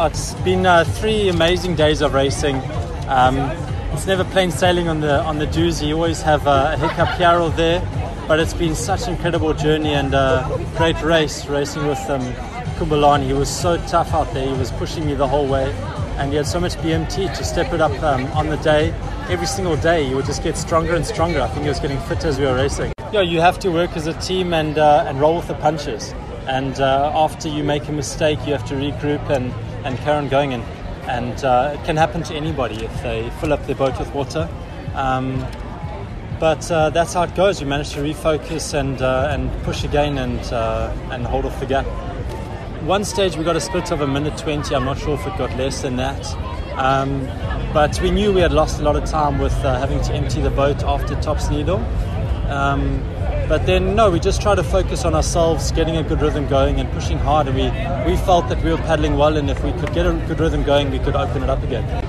Oh, it's been uh, three amazing days of racing. Um, it's never plain sailing on the on the Dusi. You always have a, hiccup here or there, but it's been such an incredible journey and a great race racing with um, Khumbulani. He was so tough out there. He was pushing me the whole way, and he had so much BMT to step it up um, on the day. Every single day, he would just get stronger and stronger. I think he was getting fitter as we were racing. Yeah, you have to work as a team and uh, and roll with the punches. And uh, after you make a mistake, you have to regroup and, and Karen on going. And, and uh, it can happen to anybody if they fill up their boat with water. Um, but uh, that's how it goes. You manage to refocus and, uh, and push again and, uh, and hold off the gap. One stage we got a split of a minute 20. I'm not sure if it got less than that. Um, but we knew we had lost a lot of time with uh, having to empty the boat after Tops Needle. Um, but then, no, we just try to focus on ourselves, getting a good rhythm going and pushing hard. And we, we felt that we were paddling well, and if we could get a good rhythm going, we could open it up again.